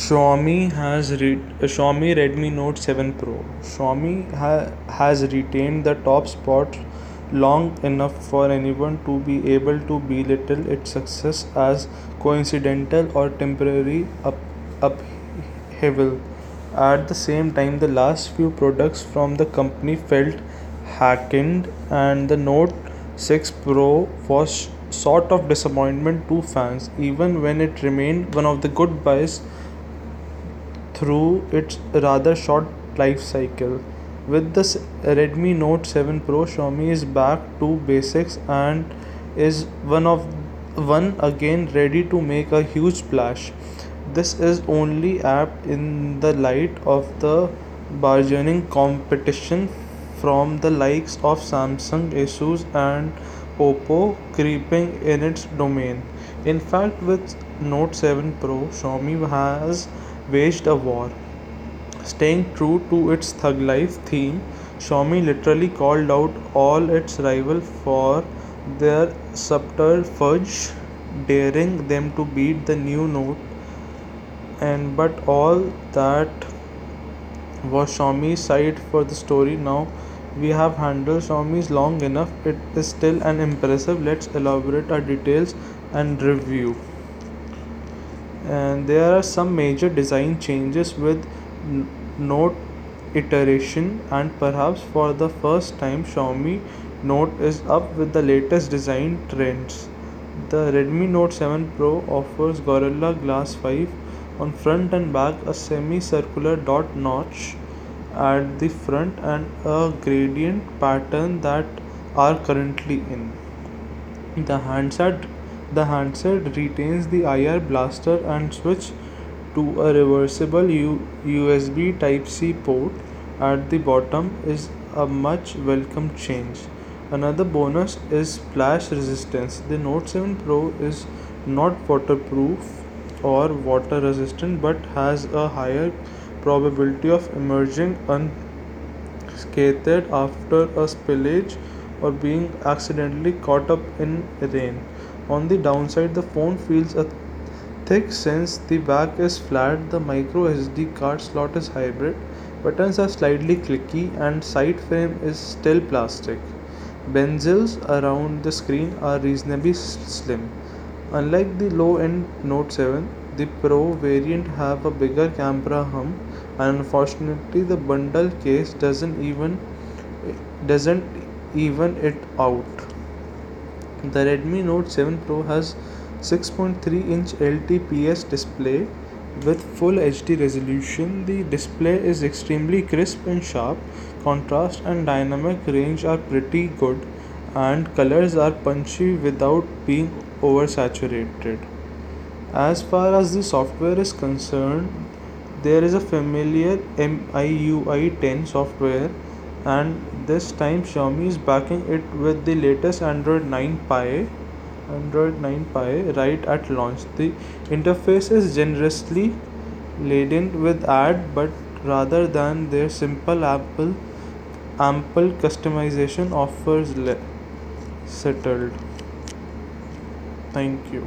Xiaomi has re- Xiaomi Redmi Note 7 Pro. Xiaomi ha- has retained the top spot long enough for anyone to be able to belittle its success as coincidental or temporary up- upheaval. At the same time, the last few products from the company felt hacked, and the Note 6 Pro was sort of disappointment to fans, even when it remained one of the good buys through its rather short life cycle. With the Redmi Note 7 Pro, Xiaomi is back to basics and is one of one again ready to make a huge splash. This is only apt in the light of the burgeoning competition from the likes of Samsung, Asus, and Oppo creeping in its domain. In fact, with Note 7 Pro, Xiaomi has waged a war. Staying true to its thug life theme, Xiaomi literally called out all its rivals for their subterfuge, daring them to beat the new Note. And but all that was Xiaomi's side for the story. Now we have handled Xiaomi's long enough. It is still an impressive. Let's elaborate our details and review and there are some major design changes with note iteration and perhaps for the first time Xiaomi Note is up with the latest design trends. The Redmi Note 7 Pro offers Gorilla Glass 5 on front and back, a semi-circular dot notch at the front and a gradient pattern that are currently in. The handset the handset retains the IR blaster and switch to a reversible U- USB Type-C port at the bottom is a much welcome change. Another bonus is splash resistance. The Note 7 Pro is not waterproof or water resistant but has a higher probability of emerging unscathed after a spillage or being accidentally caught up in rain. On the downside, the phone feels a thick since the back is flat, the micro SD card slot is hybrid, buttons are slightly clicky, and side frame is still plastic. Bezels around the screen are reasonably slim. Unlike the low-end Note 7, the Pro variant have a bigger camera hum, and unfortunately, the bundle case doesn't even doesn't even it out. The Redmi Note 7 Pro has 6.3 inch LTPS display with full HD resolution. The display is extremely crisp and sharp. Contrast and dynamic range are pretty good, and colors are punchy without being oversaturated. As far as the software is concerned, there is a familiar MIUI 10 software and this time Xiaomi is backing it with the latest Android 9 Pie Android 9 Pie right at launch. The interface is generously laden with ad but rather than their simple Apple ample customization offers le- settled. Thank you.